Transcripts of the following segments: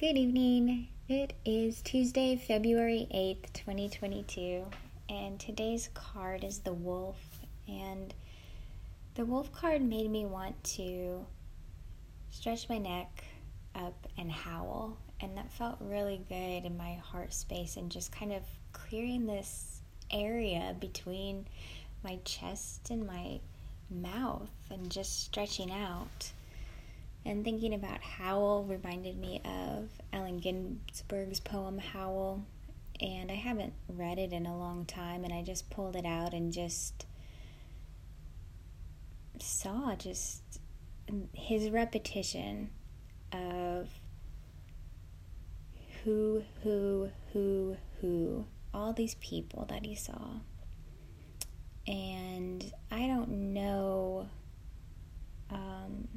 Good evening. It is Tuesday, February 8th, 2022, and today's card is the wolf. And the wolf card made me want to stretch my neck up and howl, and that felt really good in my heart space and just kind of clearing this area between my chest and my mouth and just stretching out. And thinking about Howl reminded me of Allen Ginsberg's poem Howl. And I haven't read it in a long time, and I just pulled it out and just saw just his repetition of who, who, who, who, all these people that he saw. And I don't know um,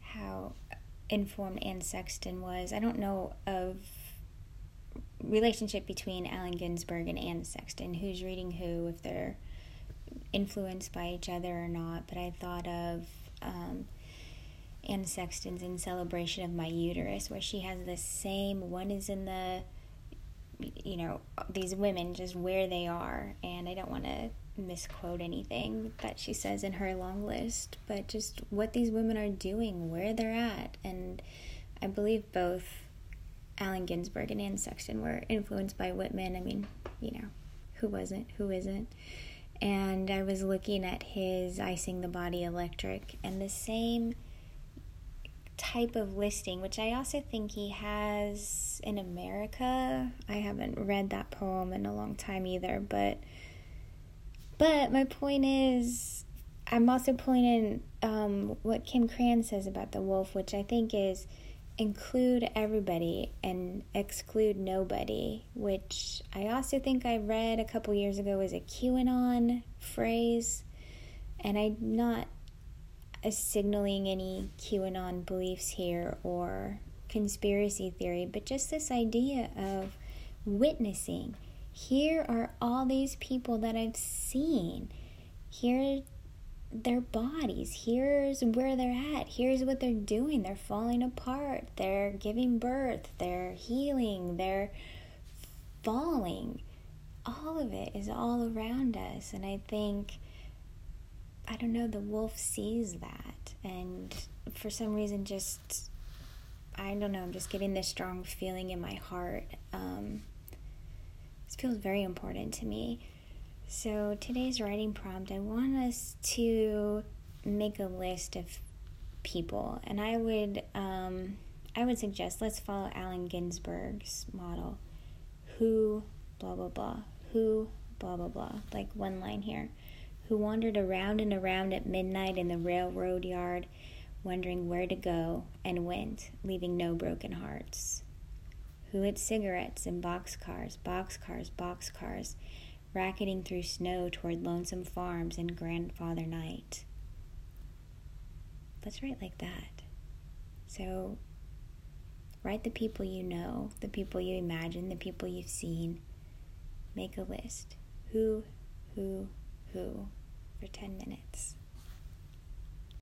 how informed Anne Sexton was. I don't know of relationship between Allen Ginsberg and Anne Sexton, who's reading who, if they're influenced by each other or not. But I thought of um, Anne Sexton's In Celebration of My Uterus, where she has the same one is in the, you know, these women just where they are. And I don't want to misquote anything that she says in her long list, but just what these women are doing, where they're at. And I believe both Allen Ginsberg and Anne Sexton were influenced by Whitman. I mean, you know, who wasn't, who isn't. And I was looking at his I Sing the Body Electric and the same type of listing, which I also think he has in America. I haven't read that poem in a long time either, but but my point is, I'm also pulling in um, what Kim Krans says about the wolf, which I think is include everybody and exclude nobody, which I also think I read a couple years ago as a QAnon phrase. And I'm not signaling any QAnon beliefs here or conspiracy theory, but just this idea of witnessing here are all these people that I've seen. Here their bodies. Here's where they're at. Here's what they're doing. They're falling apart. They're giving birth. They're healing. They're falling. All of it is all around us. And I think, I don't know, the wolf sees that. And for some reason, just, I don't know, I'm just getting this strong feeling in my heart. Um, this feels very important to me. So, today's writing prompt, I want us to make a list of people, and I would um, I would suggest let's follow Allen Ginsberg's model. Who blah blah blah. Who blah blah blah. Like one line here. Who wandered around and around at midnight in the railroad yard, wondering where to go, and went, leaving no broken hearts who lit cigarettes in boxcars, boxcars, boxcars, racketing through snow toward lonesome farms in grandfather night. Let's write like that. So, write the people you know, the people you imagine, the people you've seen. Make a list. Who, who, who for 10 minutes.